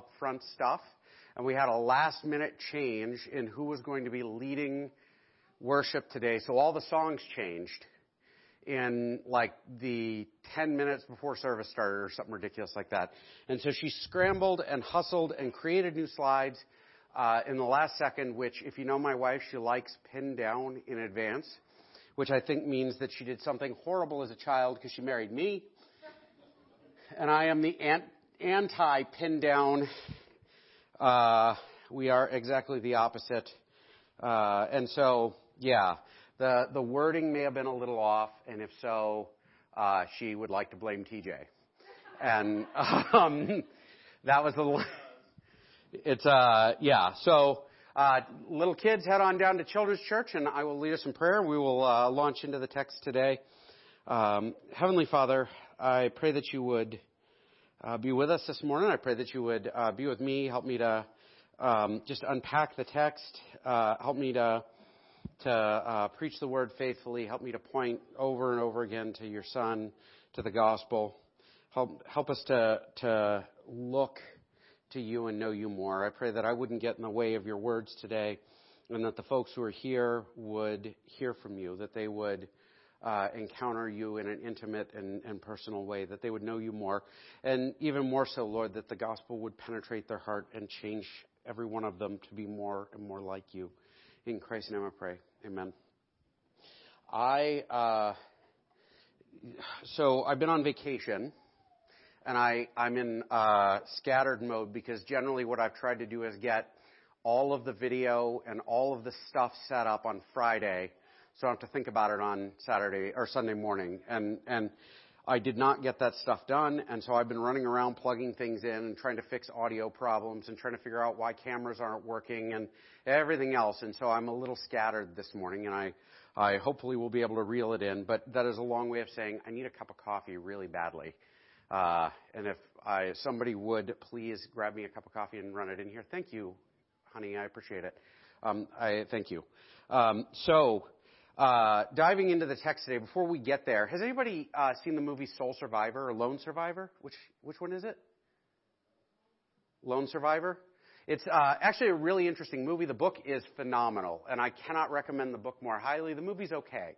upfront stuff, and we had a last-minute change in who was going to be leading worship today. So all the songs changed in like the 10 minutes before service started or something ridiculous like that. And so she scrambled and hustled and created new slides uh, in the last second, which, if you know my wife, she likes pinned down in advance, which I think means that she did something horrible as a child because she married me. And I am the anti pinned down. Uh, we are exactly the opposite. Uh, and so, yeah, the, the wording may have been a little off, and if so, uh, she would like to blame TJ. And um, that was the. Little it's uh yeah. So uh, little kids, head on down to Children's Church, and I will lead us in prayer. We will uh, launch into the text today. Um, Heavenly Father, I pray that you would uh, be with us this morning. I pray that you would uh, be with me, help me to um, just unpack the text, uh, help me to to uh, preach the word faithfully. Help me to point over and over again to your Son, to the gospel. Help help us to to look to you and know you more. I pray that I wouldn't get in the way of your words today, and that the folks who are here would hear from you, that they would. Uh, encounter you in an intimate and, and, personal way, that they would know you more. And even more so, Lord, that the gospel would penetrate their heart and change every one of them to be more and more like you. In Christ's name I pray. Amen. I, uh, so I've been on vacation and I, I'm in uh, scattered mode because generally what I've tried to do is get all of the video and all of the stuff set up on Friday so I don't have to think about it on Saturday or Sunday morning. And, and I did not get that stuff done, and so I've been running around plugging things in and trying to fix audio problems and trying to figure out why cameras aren't working and everything else. And so I'm a little scattered this morning, and I, I hopefully will be able to reel it in. But that is a long way of saying I need a cup of coffee really badly. Uh, and if I, somebody would please grab me a cup of coffee and run it in here, thank you, honey. I appreciate it. Um, I thank you. Um, so uh, diving into the text today, before we get there, has anybody uh, seen the movie Soul Survivor or Lone Survivor? Which which one is it? Lone Survivor. It's uh, actually a really interesting movie. The book is phenomenal, and I cannot recommend the book more highly. The movie's okay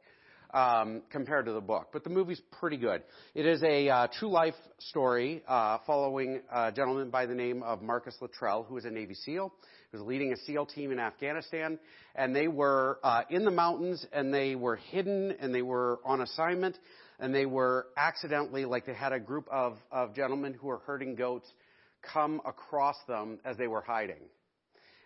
um, compared to the book, but the movie's pretty good. It is a uh, true life story uh, following a gentleman by the name of Marcus Luttrell, who is a Navy SEAL was leading a SEAL team in Afghanistan, and they were uh, in the mountains, and they were hidden, and they were on assignment, and they were accidentally, like they had a group of, of gentlemen who were herding goats come across them as they were hiding.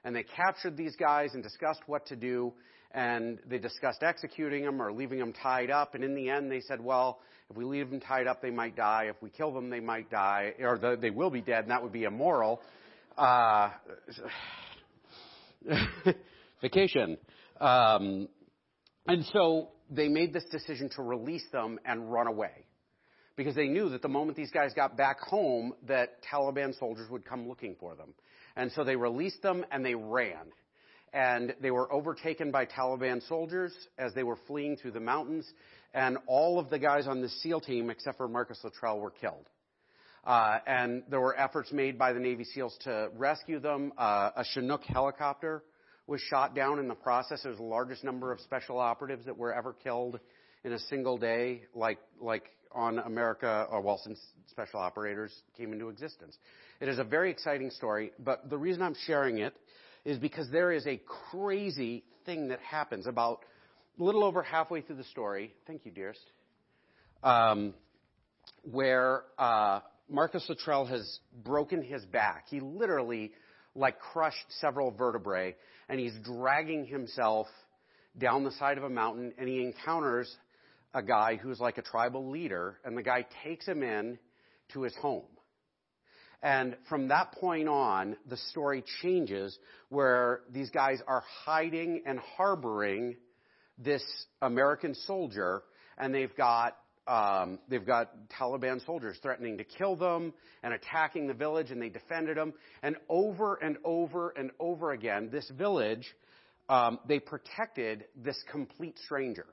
And they captured these guys and discussed what to do, and they discussed executing them or leaving them tied up. And in the end, they said, well, if we leave them tied up, they might die. If we kill them, they might die, or the, they will be dead, and that would be immoral. Uh, vacation. Um, and so they made this decision to release them and run away because they knew that the moment these guys got back home that Taliban soldiers would come looking for them. And so they released them and they ran. And they were overtaken by Taliban soldiers as they were fleeing through the mountains. And all of the guys on the SEAL team, except for Marcus Luttrell, were killed. Uh, and there were efforts made by the Navy SEALs to rescue them. Uh, a Chinook helicopter was shot down in the process. It was the largest number of special operatives that were ever killed in a single day, like like on America, or well, since special operators came into existence. It is a very exciting story, but the reason I'm sharing it is because there is a crazy thing that happens about a little over halfway through the story. Thank you, dearest. Um, where uh, Marcus Luttrell has broken his back. He literally like crushed several vertebrae and he's dragging himself down the side of a mountain and he encounters a guy who's like a tribal leader and the guy takes him in to his home. And from that point on, the story changes where these guys are hiding and harboring this American soldier and they've got um, they've got Taliban soldiers threatening to kill them and attacking the village, and they defended them. And over and over and over again, this village, um, they protected this complete stranger.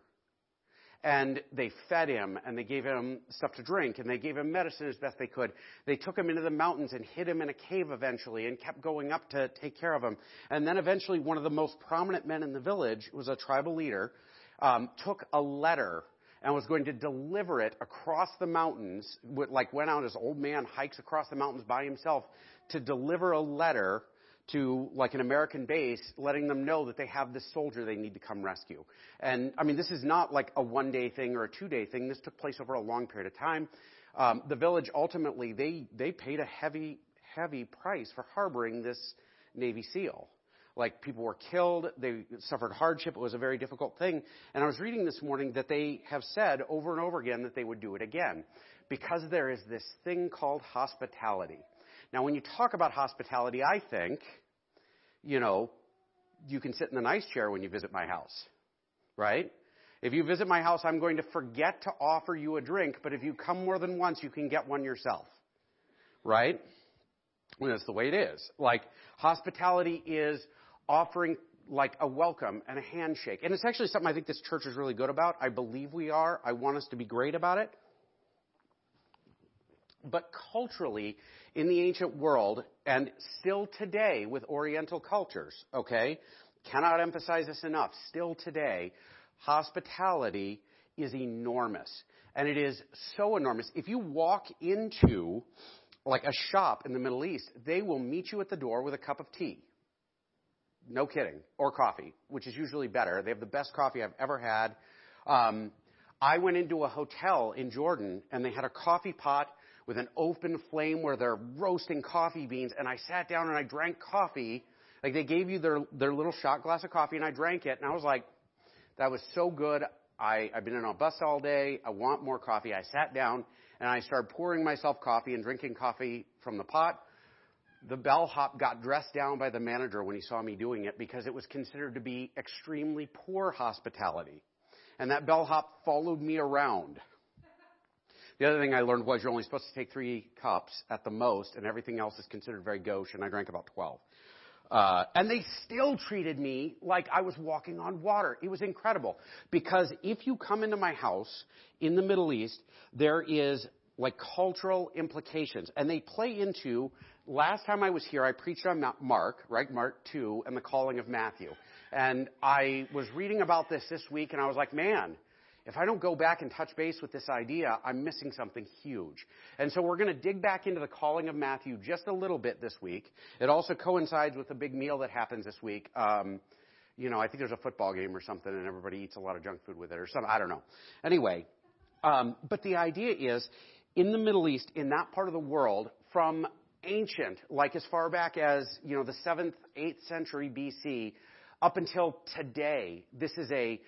and they fed him and they gave him stuff to drink and they gave him medicine as best they could. They took him into the mountains and hid him in a cave eventually and kept going up to take care of him. And then eventually one of the most prominent men in the village was a tribal leader, um, took a letter and was going to deliver it across the mountains, like went out as old man hikes across the mountains by himself to deliver a letter to like an American base, letting them know that they have this soldier they need to come rescue. And I mean, this is not like a one day thing or a two day thing. This took place over a long period of time. Um, the village ultimately they they paid a heavy heavy price for harboring this Navy SEAL. Like people were killed, they suffered hardship. It was a very difficult thing. And I was reading this morning that they have said over and over again that they would do it again because there is this thing called hospitality. Now, when you talk about hospitality, I think, you know, you can sit in the nice chair when you visit my house, right? If you visit my house, I'm going to forget to offer you a drink, but if you come more than once, you can get one yourself, right? Well, that's the way it is. Like, hospitality is offering like a welcome and a handshake. And it's actually something I think this church is really good about. I believe we are. I want us to be great about it. But culturally, in the ancient world, and still today with Oriental cultures, okay, cannot emphasize this enough, still today, hospitality is enormous. And it is so enormous. If you walk into like a shop in the Middle East, they will meet you at the door with a cup of tea. No kidding. Or coffee, which is usually better. They have the best coffee I've ever had. Um, I went into a hotel in Jordan and they had a coffee pot with an open flame where they're roasting coffee beans and I sat down and I drank coffee. Like they gave you their, their little shot glass of coffee and I drank it and I was like, that was so good. I, I've been in a bus all day. I want more coffee. I sat down and I started pouring myself coffee and drinking coffee from the pot. The bellhop got dressed down by the manager when he saw me doing it because it was considered to be extremely poor hospitality. And that bellhop followed me around. The other thing I learned was you're only supposed to take three cups at the most, and everything else is considered very gauche, and I drank about 12. Uh, and they still treated me like I was walking on water. It was incredible. Because if you come into my house in the Middle East, there is like cultural implications. And they play into, last time I was here, I preached on Mark, right? Mark 2 and the calling of Matthew. And I was reading about this this week and I was like, man, if I don't go back and touch base with this idea, I'm missing something huge. And so we're going to dig back into the calling of Matthew just a little bit this week. It also coincides with the big meal that happens this week. Um, you know, I think there's a football game or something, and everybody eats a lot of junk food with it, or something. I don't know. Anyway, um, but the idea is, in the Middle East, in that part of the world, from ancient, like as far back as you know the seventh, eighth century BC, up until today, this is a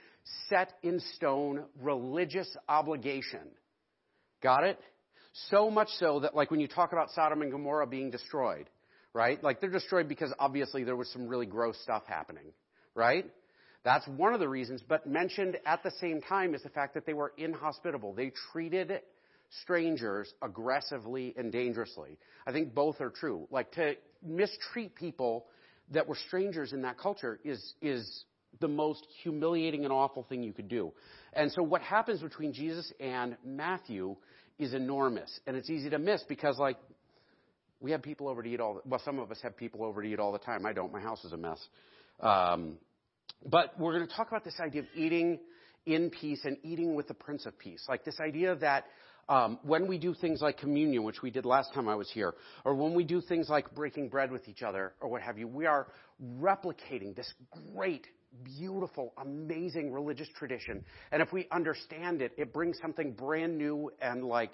set in stone religious obligation. Got it? So much so that, like, when you talk about Sodom and Gomorrah being destroyed, right? Like, they're destroyed because obviously there was some really gross stuff happening, right? That's one of the reasons, but mentioned at the same time is the fact that they were inhospitable. They treated strangers aggressively and dangerously. I think both are true. Like, to mistreat people that were strangers in that culture is, is the most humiliating and awful thing you could do. And so what happens between Jesus and Matthew is enormous. And it's easy to miss because, like, we have people over to eat all, the, well, some of us have people over to eat all the time. I don't. My house is a mess. Um, but we're going to talk about this idea of eating in peace and eating with the Prince of Peace. Like this idea that um, when we do things like communion, which we did last time I was here, or when we do things like breaking bread with each other, or what have you, we are replicating this great beautiful, amazing religious tradition. And if we understand it, it brings something brand new and like,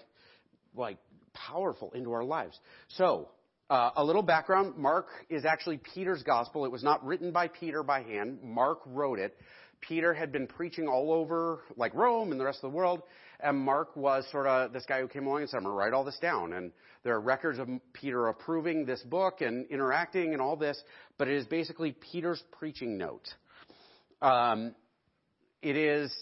like powerful into our lives. So, uh, a little background. Mark is actually Peter's gospel. It was not written by Peter by hand. Mark wrote it. Peter had been preaching all over, like Rome and the rest of the world, and Mark was sort of this guy who came along and said, I'm going to write all this down. And there are records of Peter approving this book and interacting and all this, but it is basically Peter's preaching notes. Um, it is,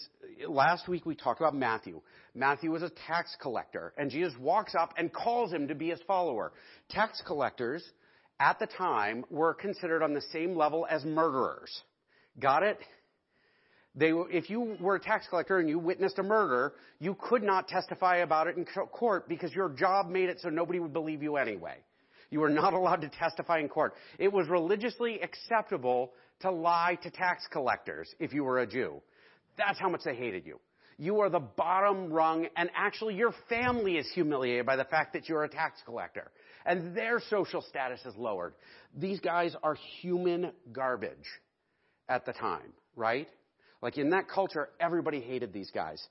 last week we talked about Matthew. Matthew was a tax collector, and Jesus walks up and calls him to be his follower. Tax collectors at the time were considered on the same level as murderers. Got it? They, if you were a tax collector and you witnessed a murder, you could not testify about it in court because your job made it so nobody would believe you anyway. You were not allowed to testify in court. It was religiously acceptable to lie to tax collectors if you were a Jew. That's how much they hated you. You are the bottom rung, and actually your family is humiliated by the fact that you're a tax collector. And their social status is lowered. These guys are human garbage at the time, right? Like in that culture, everybody hated these guys.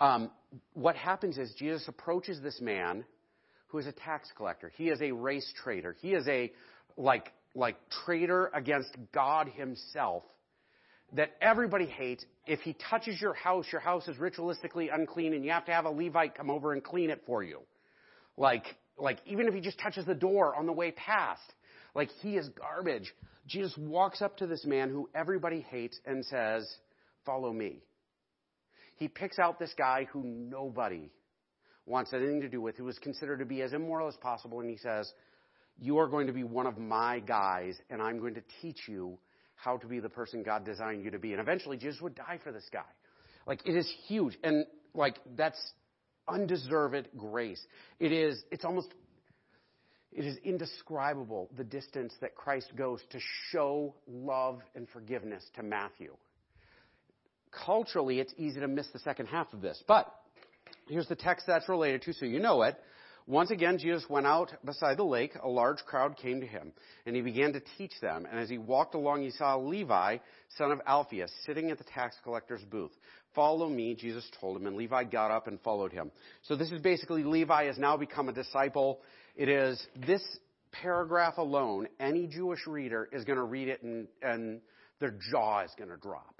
Um, what happens is Jesus approaches this man who is a tax collector. He is a race traitor. He is a like like traitor against God Himself that everybody hates. If he touches your house, your house is ritualistically unclean, and you have to have a Levite come over and clean it for you. Like like even if he just touches the door on the way past, like he is garbage. Jesus walks up to this man who everybody hates and says, Follow me. He picks out this guy who nobody wants anything to do with, who is considered to be as immoral as possible, and he says, You are going to be one of my guys, and I'm going to teach you how to be the person God designed you to be. And eventually, Jesus would die for this guy. Like, it is huge. And, like, that's undeserved grace. It is, it's almost, it is indescribable the distance that Christ goes to show love and forgiveness to Matthew culturally, it's easy to miss the second half of this. But here's the text that's related to, so you know it. Once again, Jesus went out beside the lake. A large crowd came to him, and he began to teach them. And as he walked along, he saw Levi, son of Alphaeus, sitting at the tax collector's booth. Follow me, Jesus told him, and Levi got up and followed him. So this is basically Levi has now become a disciple. It is this paragraph alone, any Jewish reader is going to read it and, and their jaw is going to drop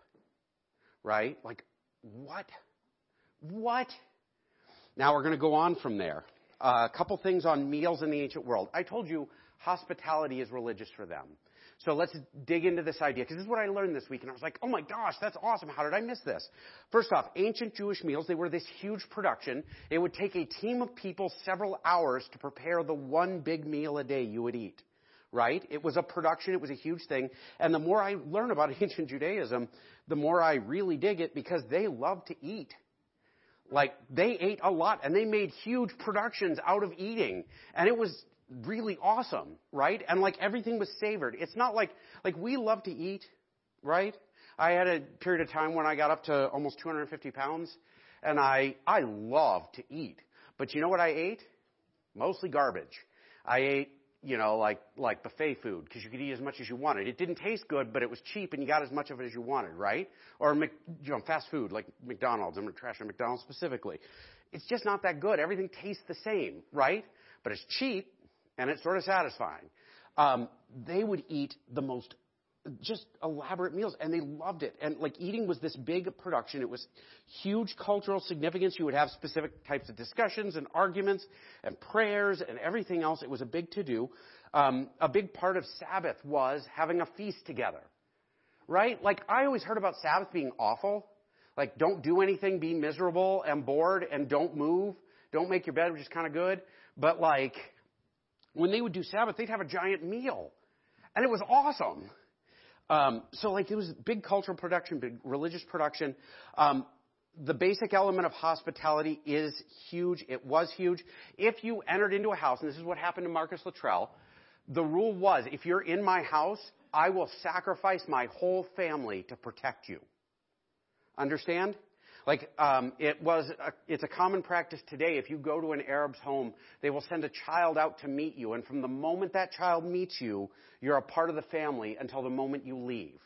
right? Like, what? What? Now we're going to go on from there. Uh, a couple things on meals in the ancient world. I told you hospitality is religious for them. So let's dig into this idea, because this is what I learned this week, and I was like, oh my gosh, that's awesome. How did I miss this? First off, ancient Jewish meals, they were this huge production. It would take a team of people several hours to prepare the one big meal a day you would eat right? It was a production, it was a huge thing. And the more I learn about ancient Judaism, the more I really dig it because they love to eat. Like, they ate a lot and they made huge productions out of eating. And it was really awesome, right? And like everything was savored. It's not like, like we love to eat, right? I had a period of time when I got up to almost 250 pounds and I, I love to eat. But you know what I ate? Mostly garbage. I ate you know, like like buffet food because you could eat as much as you wanted. It didn't taste good, but it was cheap, and you got as much of it as you wanted, right? Or you know, fast food like McDonald's. I'm gonna trash on McDonald's specifically. It's just not that good. Everything tastes the same, right? But it's cheap and it's sort of satisfying. Um, they would eat the most just elaborate meals and they loved it. And like eating was this big production. It was huge cultural significance. You would have specific types of discussions and arguments and prayers and everything else. It was a big to do um, a big part of sabbath was having a feast together right? Like i always heard about sabbath being awful. Like don't do anything be miserable and bored and don't move. Don't make your bed which is kind of good. But like when they would do sabbath they'd have a giant meal. And it was awesome um, so like it was big cultural production, big religious production. Um, the basic element of hospitality is huge. It was huge. If you entered into a house, and this is what happened to Marcus Luttrell, the rule was if you're in my house, I will sacrifice my whole family to protect you. Understand? Like um, it was, a, it's a common practice today. If you go to an Arab's home, they will send a child out to meet you, and from the moment that child meets you, you're a part of the family until the moment you leave.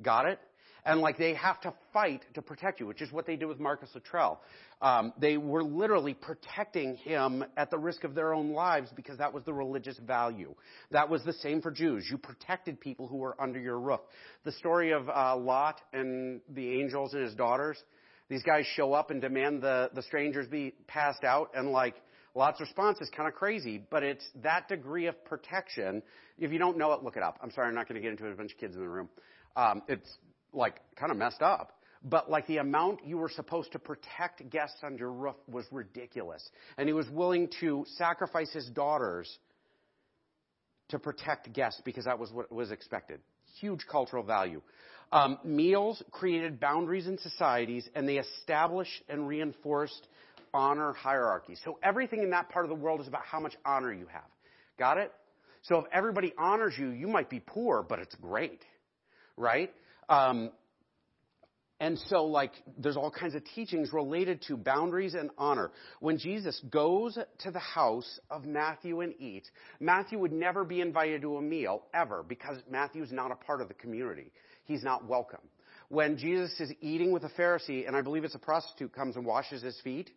Got it? And like they have to fight to protect you, which is what they did with Marcus Luttrell. Um, they were literally protecting him at the risk of their own lives because that was the religious value. That was the same for Jews. You protected people who were under your roof. The story of uh, Lot and the angels and his daughters these guys show up and demand the, the strangers be passed out, and like Lot's response is kind of crazy, but it's that degree of protection. If you don't know it, look it up. I'm sorry, I'm not going to get into it. A bunch of kids in the room. Um, it's like kind of messed up. But like the amount you were supposed to protect guests on your roof was ridiculous. And he was willing to sacrifice his daughters to protect guests because that was what was expected. huge cultural value. Um, meals created boundaries in societies, and they established and reinforced honor hierarchies. So everything in that part of the world is about how much honor you have. Got it? So if everybody honors you, you might be poor, but it's great, right? Um, and so, like, there's all kinds of teachings related to boundaries and honor. When Jesus goes to the house of Matthew and eats, Matthew would never be invited to a meal, ever, because Matthew's not a part of the community. He's not welcome. When Jesus is eating with a Pharisee, and I believe it's a prostitute comes and washes his feet,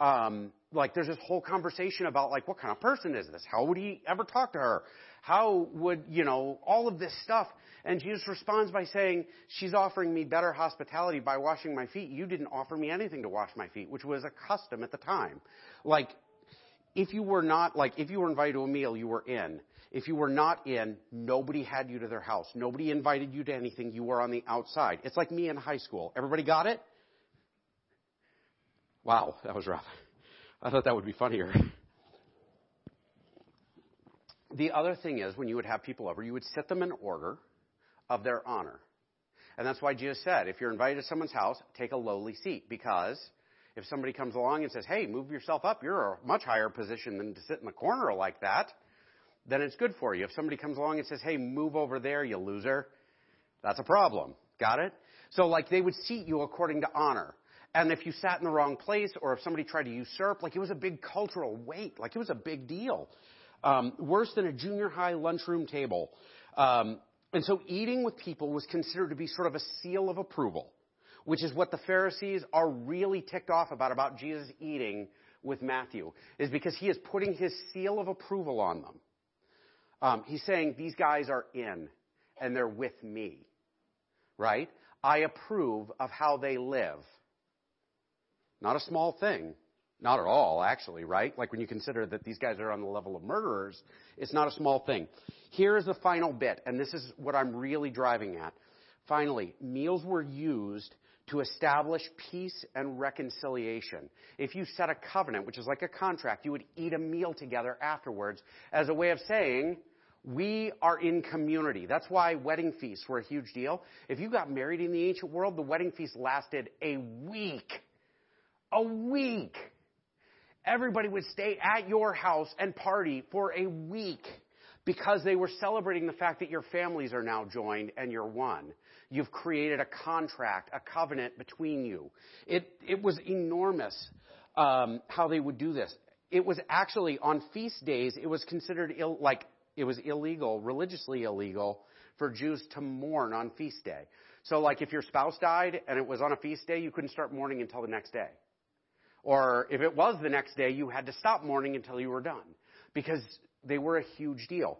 um, like there's this whole conversation about like what kind of person is this? How would he ever talk to her? How would you know all of this stuff? And Jesus responds by saying, She's offering me better hospitality by washing my feet. You didn't offer me anything to wash my feet, which was a custom at the time. Like, if you were not, like, if you were invited to a meal, you were in. If you were not in, nobody had you to their house. Nobody invited you to anything. You were on the outside. It's like me in high school. Everybody got it? Wow, that was rough. I thought that would be funnier. The other thing is, when you would have people over, you would set them in order of their honor. And that's why Jesus said, if you're invited to someone's house, take a lowly seat. Because if somebody comes along and says, hey, move yourself up, you're a much higher position than to sit in the corner like that, then it's good for you. If somebody comes along and says, hey, move over there, you loser, that's a problem. Got it? So, like, they would seat you according to honor. And if you sat in the wrong place or if somebody tried to usurp, like, it was a big cultural weight. Like, it was a big deal. Um, worse than a junior high lunchroom table. Um, and so eating with people was considered to be sort of a seal of approval, which is what the Pharisees are really ticked off about, about Jesus eating with Matthew, is because he is putting his seal of approval on them. Um, he's saying, these guys are in, and they're with me, right? I approve of how they live. Not a small thing. Not at all, actually, right? Like when you consider that these guys are on the level of murderers, it's not a small thing. Here is the final bit, and this is what I'm really driving at. Finally, meals were used to establish peace and reconciliation. If you set a covenant, which is like a contract, you would eat a meal together afterwards as a way of saying, we are in community. That's why wedding feasts were a huge deal. If you got married in the ancient world, the wedding feast lasted a week. A week everybody would stay at your house and party for a week because they were celebrating the fact that your families are now joined and you're one. You've created a contract, a covenant between you. It, it was enormous um, how they would do this. It was actually on feast days, it was considered Ill, like it was illegal, religiously illegal, for Jews to mourn on feast day. So, like if your spouse died and it was on a feast day, you couldn't start mourning until the next day. Or if it was the next day, you had to stop mourning until you were done because they were a huge deal.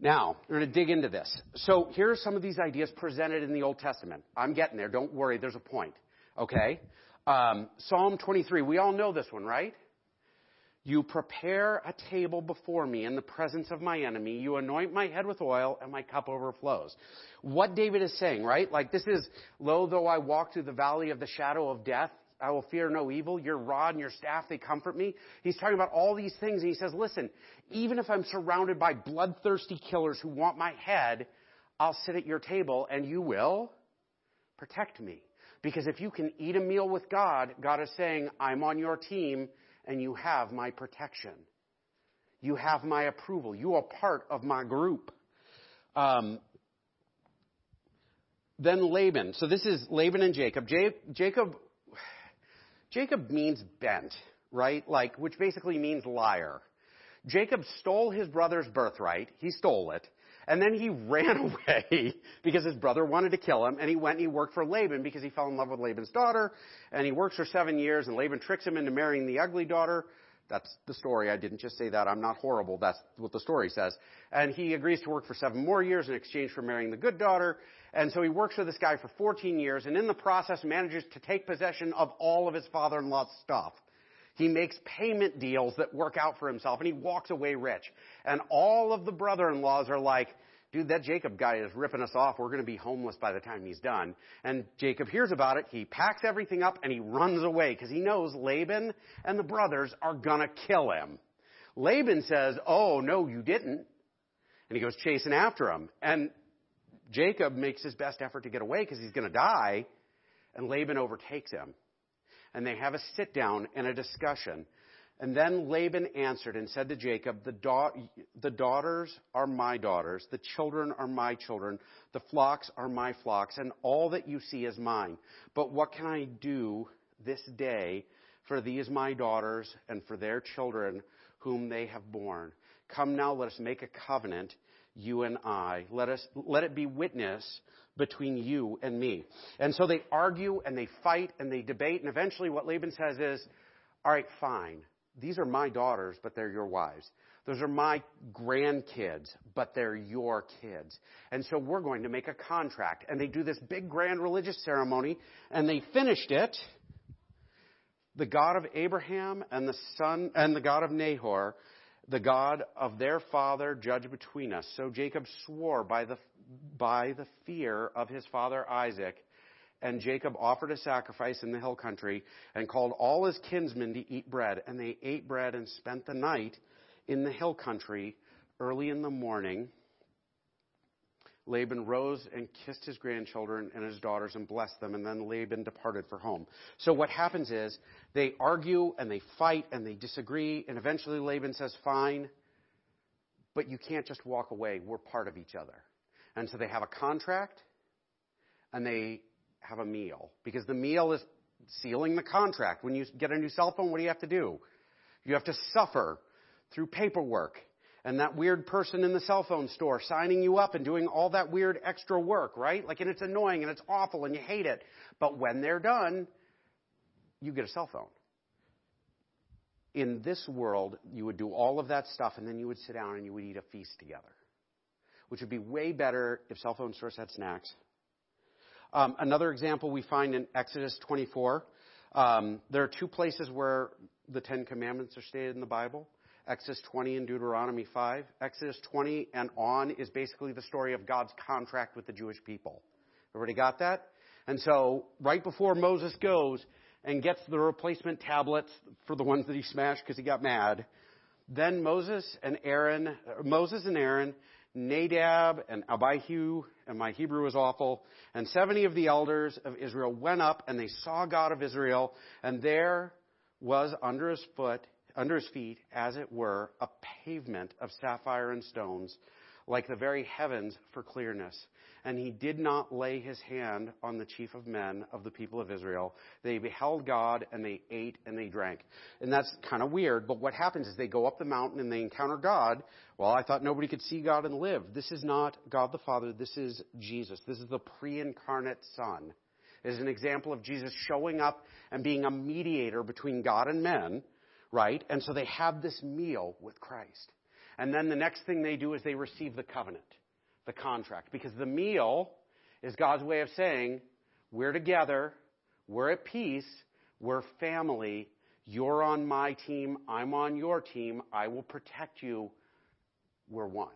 Now, we're going to dig into this. So here are some of these ideas presented in the Old Testament. I'm getting there. Don't worry. There's a point. Okay? Um, Psalm 23. We all know this one, right? You prepare a table before me in the presence of my enemy. You anoint my head with oil and my cup overflows. What David is saying, right? Like this is, lo, though I walk through the valley of the shadow of death, I will fear no evil. Your rod and your staff, they comfort me. He's talking about all these things and he says, listen, even if I'm surrounded by bloodthirsty killers who want my head, I'll sit at your table and you will protect me. Because if you can eat a meal with God, God is saying, I'm on your team and you have my protection. You have my approval. You are part of my group. Um, then Laban. So this is Laban and Jacob. Jacob Jacob means bent, right? Like, which basically means liar. Jacob stole his brother's birthright. He stole it. And then he ran away because his brother wanted to kill him. And he went and he worked for Laban because he fell in love with Laban's daughter. And he works for seven years and Laban tricks him into marrying the ugly daughter. That's the story. I didn't just say that. I'm not horrible. That's what the story says. And he agrees to work for seven more years in exchange for marrying the good daughter. And so he works with this guy for 14 years and in the process manages to take possession of all of his father-in-law's stuff. He makes payment deals that work out for himself and he walks away rich. And all of the brother-in-laws are like, dude, that Jacob guy is ripping us off. We're going to be homeless by the time he's done. And Jacob hears about it. He packs everything up and he runs away because he knows Laban and the brothers are going to kill him. Laban says, oh, no, you didn't. And he goes chasing after him. And Jacob makes his best effort to get away because he's going to die, and Laban overtakes him. And they have a sit down and a discussion. And then Laban answered and said to Jacob, the, da- the daughters are my daughters, the children are my children, the flocks are my flocks, and all that you see is mine. But what can I do this day for these my daughters and for their children whom they have borne? Come now, let us make a covenant, you and I. Let us, let it be witness between you and me. And so they argue and they fight and they debate, and eventually what Laban says is, all right, fine. These are my daughters, but they're your wives. Those are my grandkids, but they're your kids. And so we're going to make a contract. And they do this big grand religious ceremony, and they finished it. The God of Abraham and the son and the God of Nahor, the God of their father, judge between us. So Jacob swore by the by the fear of his father Isaac and Jacob offered a sacrifice in the hill country and called all his kinsmen to eat bread. And they ate bread and spent the night in the hill country. Early in the morning, Laban rose and kissed his grandchildren and his daughters and blessed them, and then Laban departed for home. So what happens is they argue and they fight and they disagree, and eventually Laban says, Fine, but you can't just walk away. We're part of each other. And so they have a contract and they have a meal because the meal is sealing the contract. When you get a new cell phone, what do you have to do? You have to suffer through paperwork and that weird person in the cell phone store signing you up and doing all that weird extra work, right? Like, and it's annoying and it's awful and you hate it. But when they're done, you get a cell phone. In this world, you would do all of that stuff and then you would sit down and you would eat a feast together, which would be way better if cell phone stores had snacks um, another example we find in Exodus 24. Um, there are two places where the Ten Commandments are stated in the Bible. Exodus 20 and Deuteronomy 5. Exodus 20 and on is basically the story of God's contract with the Jewish people. Everybody got that? And so, right before Moses goes and gets the replacement tablets for the ones that he smashed because he got mad, then Moses and Aaron, Moses and Aaron Nadab and Abihu, and my Hebrew is awful, and 70 of the elders of Israel went up and they saw God of Israel, and there was under his foot, under his feet, as it were, a pavement of sapphire and stones, like the very heavens for clearness and he did not lay his hand on the chief of men of the people of Israel. They beheld God and they ate and they drank. And that's kind of weird, but what happens is they go up the mountain and they encounter God. Well, I thought nobody could see God and live. This is not God the Father. This is Jesus. This is the pre-incarnate Son. It is an example of Jesus showing up and being a mediator between God and men, right? And so they have this meal with Christ. And then the next thing they do is they receive the covenant the contract. Because the meal is God's way of saying, we're together, we're at peace, we're family, you're on my team, I'm on your team, I will protect you, we're one.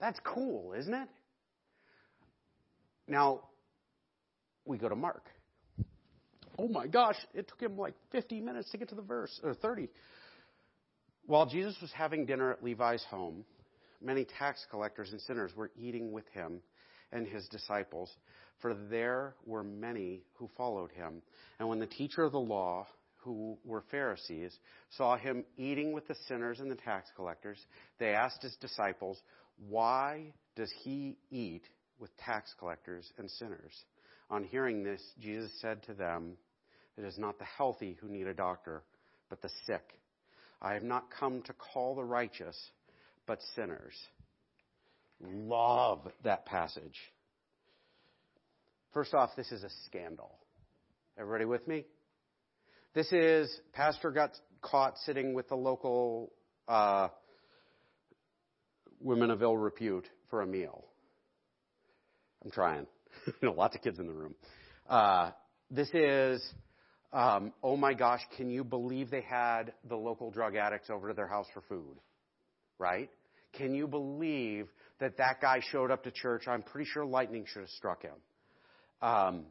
That's cool, isn't it? Now, we go to Mark. Oh my gosh, it took him like 50 minutes to get to the verse, or 30. While Jesus was having dinner at Levi's home, many tax collectors and sinners were eating with him and his disciples, for there were many who followed him. And when the teacher of the law, who were Pharisees, saw him eating with the sinners and the tax collectors, they asked his disciples, Why does he eat with tax collectors and sinners? On hearing this, Jesus said to them, It is not the healthy who need a doctor, but the sick. I have not come to call the righteous but sinners. Love that passage. First off, this is a scandal. Everybody with me? This is, Pastor got caught sitting with the local uh, women of ill repute for a meal. I'm trying. You know, lots of kids in the room. Uh, this is, um, oh my gosh, can you believe they had the local drug addicts over to their house for food? right? Can you believe that that guy showed up to church? I'm pretty sure lightning should have struck him. Um,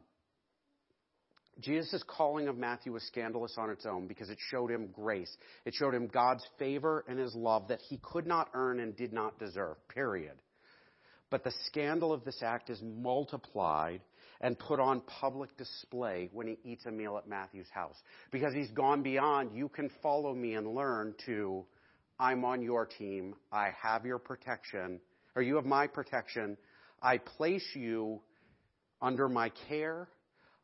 Jesus' calling of Matthew was scandalous on its own because it showed him grace. It showed him God's favor and his love that he could not earn and did not deserve, period. But the scandal of this act is multiplied and put on public display when he eats a meal at Matthew's house. Because he's gone beyond, you can follow me and learn to, I'm on your team, I have your protection, or you have my protection, I place you under my care,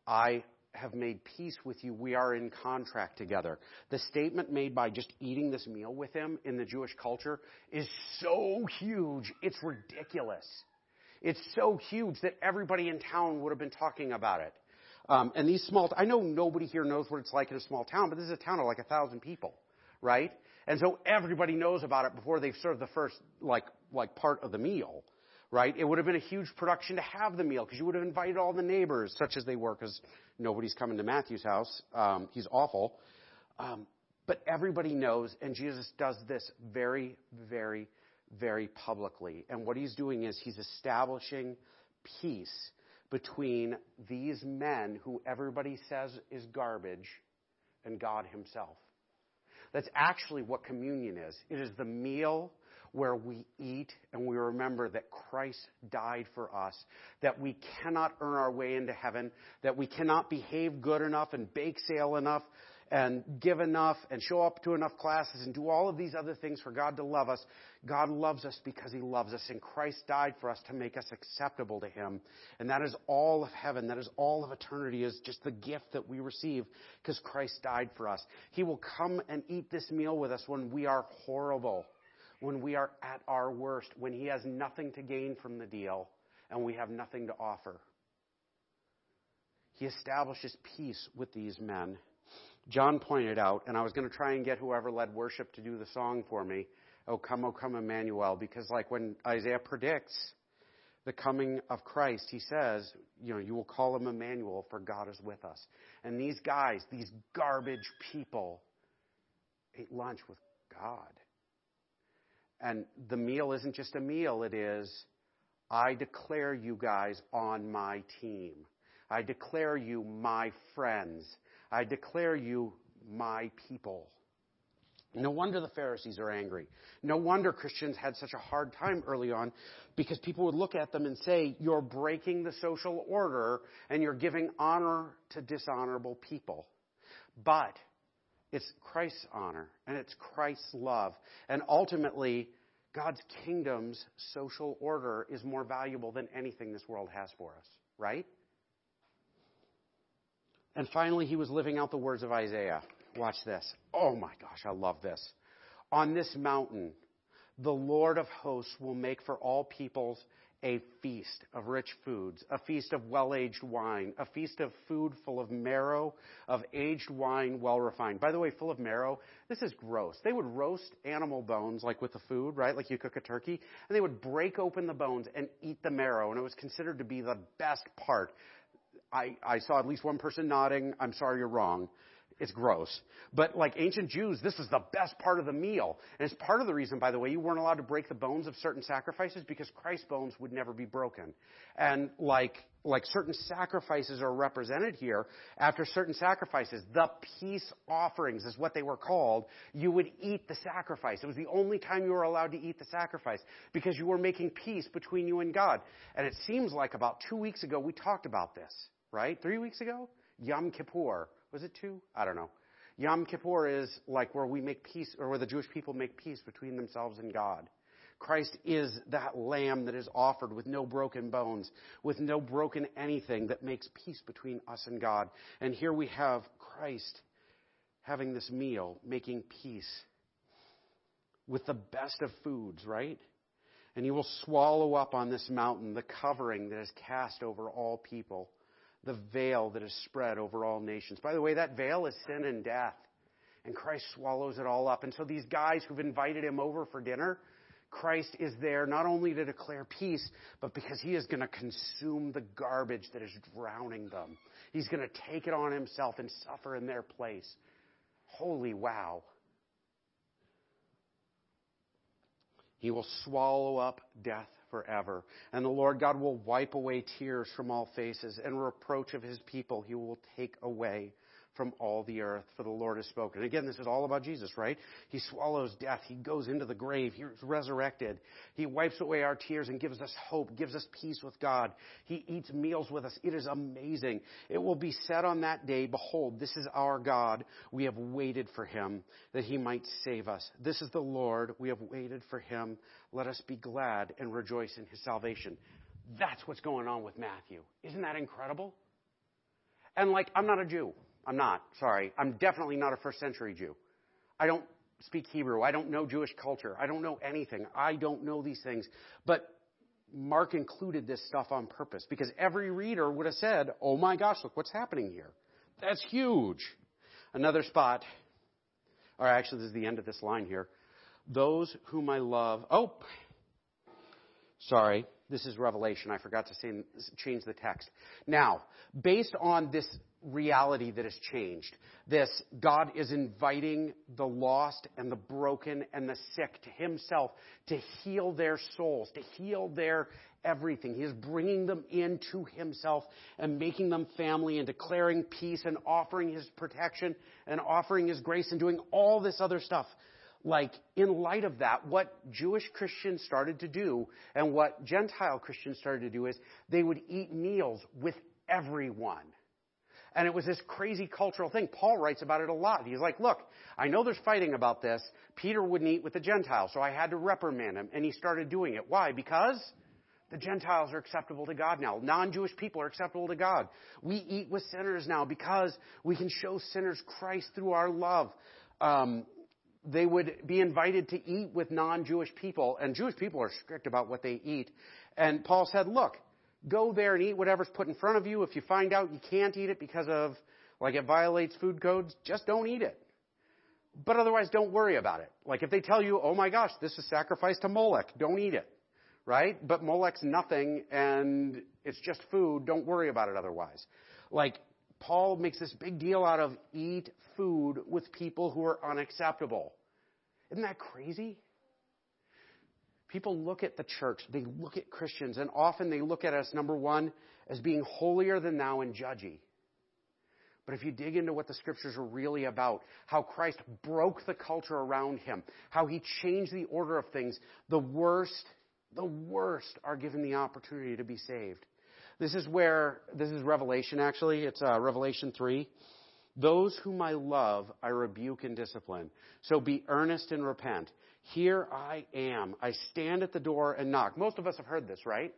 I have made peace with you. We are in contract together. The statement made by just eating this meal with him in the Jewish culture is so huge, it's ridiculous. It's so huge that everybody in town would have been talking about it. Um, and these small, I know nobody here knows what it's like in a small town, but this is a town of like a thousand people, right? And so everybody knows about it before they've served the first, like, like part of the meal right? It would have been a huge production to have the meal because you would have invited all the neighbors, such as they were, because nobody's coming to Matthew's house. Um, he's awful. Um, but everybody knows, and Jesus does this very, very, very publicly. And what he's doing is he's establishing peace between these men who everybody says is garbage and God himself. That's actually what communion is. It is the meal where we eat and we remember that Christ died for us, that we cannot earn our way into heaven, that we cannot behave good enough and bake sale enough and give enough and show up to enough classes and do all of these other things for God to love us. God loves us because He loves us, and Christ died for us to make us acceptable to Him. And that is all of heaven. That is all of eternity, is just the gift that we receive because Christ died for us. He will come and eat this meal with us when we are horrible when we are at our worst, when he has nothing to gain from the deal and we have nothing to offer. He establishes peace with these men. John pointed out, and I was going to try and get whoever led worship to do the song for me, O come, O come, Emmanuel, because like when Isaiah predicts the coming of Christ, he says, you know, you will call him Emmanuel, for God is with us. And these guys, these garbage people, ate lunch with God. And the meal isn't just a meal, it is, I declare you guys on my team. I declare you my friends. I declare you my people. No wonder the Pharisees are angry. No wonder Christians had such a hard time early on because people would look at them and say, You're breaking the social order and you're giving honor to dishonorable people. But it's Christ's honor and it's Christ's love. And ultimately, God's kingdom's social order is more valuable than anything this world has for us, right? And finally, he was living out the words of Isaiah. Watch this. Oh my gosh, I love this. On this mountain, the Lord of hosts will make for all peoples a feast of rich foods, a feast of well aged wine, a feast of food full of marrow, of aged wine well refined. By the way, full of marrow, this is gross. They would roast animal bones like with the food, right? Like you cook a turkey, and they would break open the bones and eat the marrow, and it was considered to be the best part. I, I saw at least one person nodding. I'm sorry, you're wrong. It's gross. But like ancient Jews, this is the best part of the meal. And it's part of the reason, by the way, you weren't allowed to break the bones of certain sacrifices because Christ's bones would never be broken. And like, like certain sacrifices are represented here, after certain sacrifices, the peace offerings is what they were called, you would eat the sacrifice. It was the only time you were allowed to eat the sacrifice because you were making peace between you and God. And it seems like about two weeks ago we talked about this, right? Three weeks ago? Yom Kippur was it two? I don't know. Yom Kippur is like where we make peace, or where the Jewish people make peace between themselves and God. Christ is that lamb that is offered with no broken bones, with no broken anything that makes peace between us and God. And here we have Christ having this meal, making peace with the best of foods, right? And he will swallow up on this mountain the covering that is cast over all people the veil that is spread over all nations. By the way, that veil is sin and death. And Christ swallows it all up. And so these guys who've invited him over for dinner, Christ is there not only to declare peace, but because he is going to consume the garbage that is drowning them. He's going to take it on himself and suffer in their place. Holy wow. He will swallow up death forever. And the Lord God will wipe away tears from all faces, and reproach of his people he will take away from all the earth, for the Lord has spoken. Again, this is all about Jesus, right? He swallows death. He goes into the grave. He's resurrected. He wipes away our tears and gives us hope, gives us peace with God. He eats meals with us. It is amazing. It will be said on that day, Behold, this is our God. We have waited for him that he might save us. This is the Lord. We have waited for him. Let us be glad and rejoice in his salvation. That's what's going on with Matthew. Isn't that incredible? And like, I'm not a Jew. I'm not. Sorry. I'm definitely not a first century Jew. I don't speak Hebrew. I don't know Jewish culture. I don't know anything. I don't know these things. But Mark included this stuff on purpose because every reader would have said, oh my gosh, look what's happening here. That's huge. Another spot, or actually, this is the end of this line here. Those whom I love. Oh, sorry. This is Revelation. I forgot to change the text. Now, based on this reality that has changed, this God is inviting the lost and the broken and the sick to Himself to heal their souls, to heal their everything. He is bringing them into Himself and making them family and declaring peace and offering His protection and offering His grace and doing all this other stuff like, in light of that, what Jewish Christians started to do and what Gentile Christians started to do is they would eat meals with everyone. And it was this crazy cultural thing. Paul writes about it a lot. He's like, look, I know there's fighting about this. Peter wouldn't eat with the Gentiles, so I had to reprimand him. And he started doing it. Why? Because the Gentiles are acceptable to God now. Non-Jewish people are acceptable to God. We eat with sinners now because we can show sinners Christ through our love. Um, they would be invited to eat with non-Jewish people, and Jewish people are strict about what they eat. And Paul said, look, go there and eat whatever's put in front of you. If you find out you can't eat it because of, like it violates food codes, just don't eat it. But otherwise, don't worry about it. Like if they tell you, oh my gosh, this is sacrificed to Molech, don't eat it. Right? But Molech's nothing and it's just food, don't worry about it otherwise. Like, Paul makes this big deal out of eat food with people who are unacceptable. Isn't that crazy? People look at the church, they look at Christians, and often they look at us, number one, as being holier than thou and judgy. But if you dig into what the scriptures are really about, how Christ broke the culture around him, how he changed the order of things, the worst, the worst are given the opportunity to be saved. This is where, this is Revelation actually. It's uh, Revelation 3. Those whom I love, I rebuke and discipline. So be earnest and repent. Here I am. I stand at the door and knock. Most of us have heard this, right?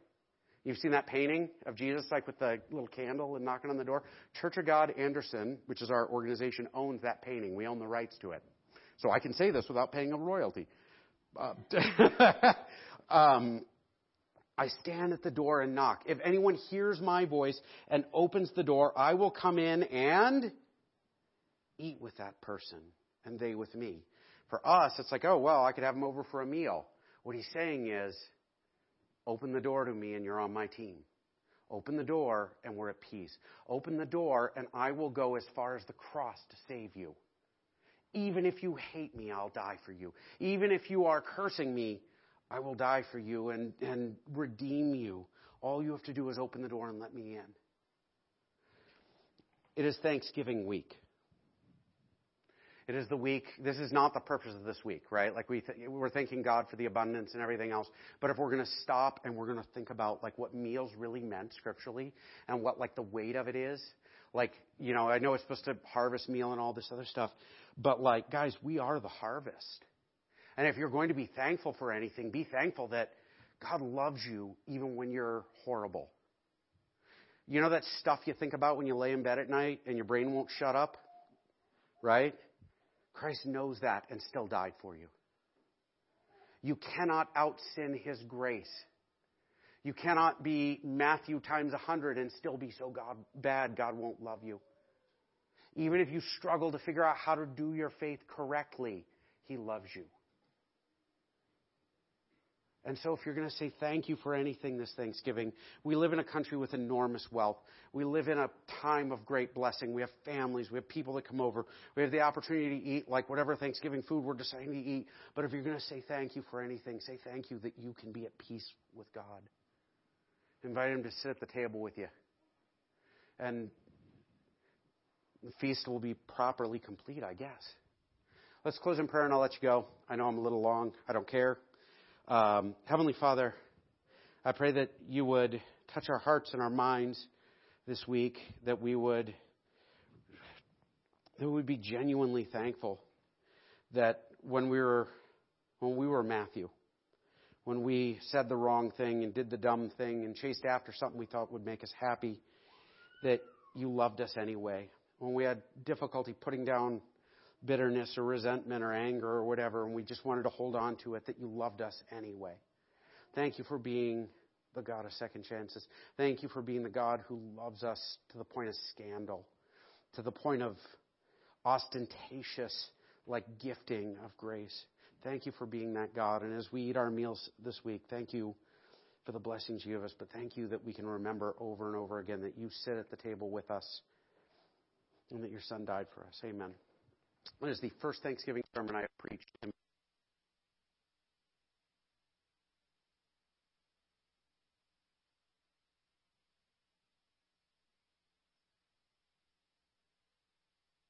You've seen that painting of Jesus, like with the little candle and knocking on the door. Church of God Anderson, which is our organization, owns that painting. We own the rights to it. So I can say this without paying a royalty. Uh, um, I stand at the door and knock. If anyone hears my voice and opens the door, I will come in and eat with that person and they with me. For us, it's like, oh, well, I could have them over for a meal. What he's saying is, open the door to me and you're on my team. Open the door and we're at peace. Open the door and I will go as far as the cross to save you. Even if you hate me, I'll die for you. Even if you are cursing me, I will die for you and, and redeem you. All you have to do is open the door and let me in. It is Thanksgiving week. It is the week. This is not the purpose of this week, right? Like we th- we're thanking God for the abundance and everything else. But if we're going to stop and we're going to think about like what meals really meant scripturally and what like the weight of it is, like you know, I know it's supposed to harvest meal and all this other stuff, but like guys, we are the harvest. And if you're going to be thankful for anything, be thankful that God loves you even when you're horrible. You know that stuff you think about when you lay in bed at night and your brain won't shut up? Right? Christ knows that and still died for you. You cannot out sin His grace. You cannot be Matthew times a hundred and still be so God, bad God won't love you. Even if you struggle to figure out how to do your faith correctly, He loves you. And so, if you're going to say thank you for anything this Thanksgiving, we live in a country with enormous wealth. We live in a time of great blessing. We have families. We have people that come over. We have the opportunity to eat like whatever Thanksgiving food we're deciding to eat. But if you're going to say thank you for anything, say thank you that you can be at peace with God. Invite Him to sit at the table with you. And the feast will be properly complete, I guess. Let's close in prayer and I'll let you go. I know I'm a little long. I don't care. Um, Heavenly Father, I pray that you would touch our hearts and our minds this week, that we would that we would be genuinely thankful that when we were when we were Matthew, when we said the wrong thing and did the dumb thing and chased after something we thought would make us happy, that you loved us anyway. When we had difficulty putting down bitterness or resentment or anger or whatever, and we just wanted to hold on to it, that you loved us anyway. Thank you for being the God of second chances. Thank you for being the God who loves us to the point of scandal, to the point of ostentatious, like gifting of grace. Thank you for being that God. And as we eat our meals this week, thank you for the blessings you give us, but thank you that we can remember over and over again that you sit at the table with us and that your son died for us. Amen. That is the first Thanksgiving sermon I preached.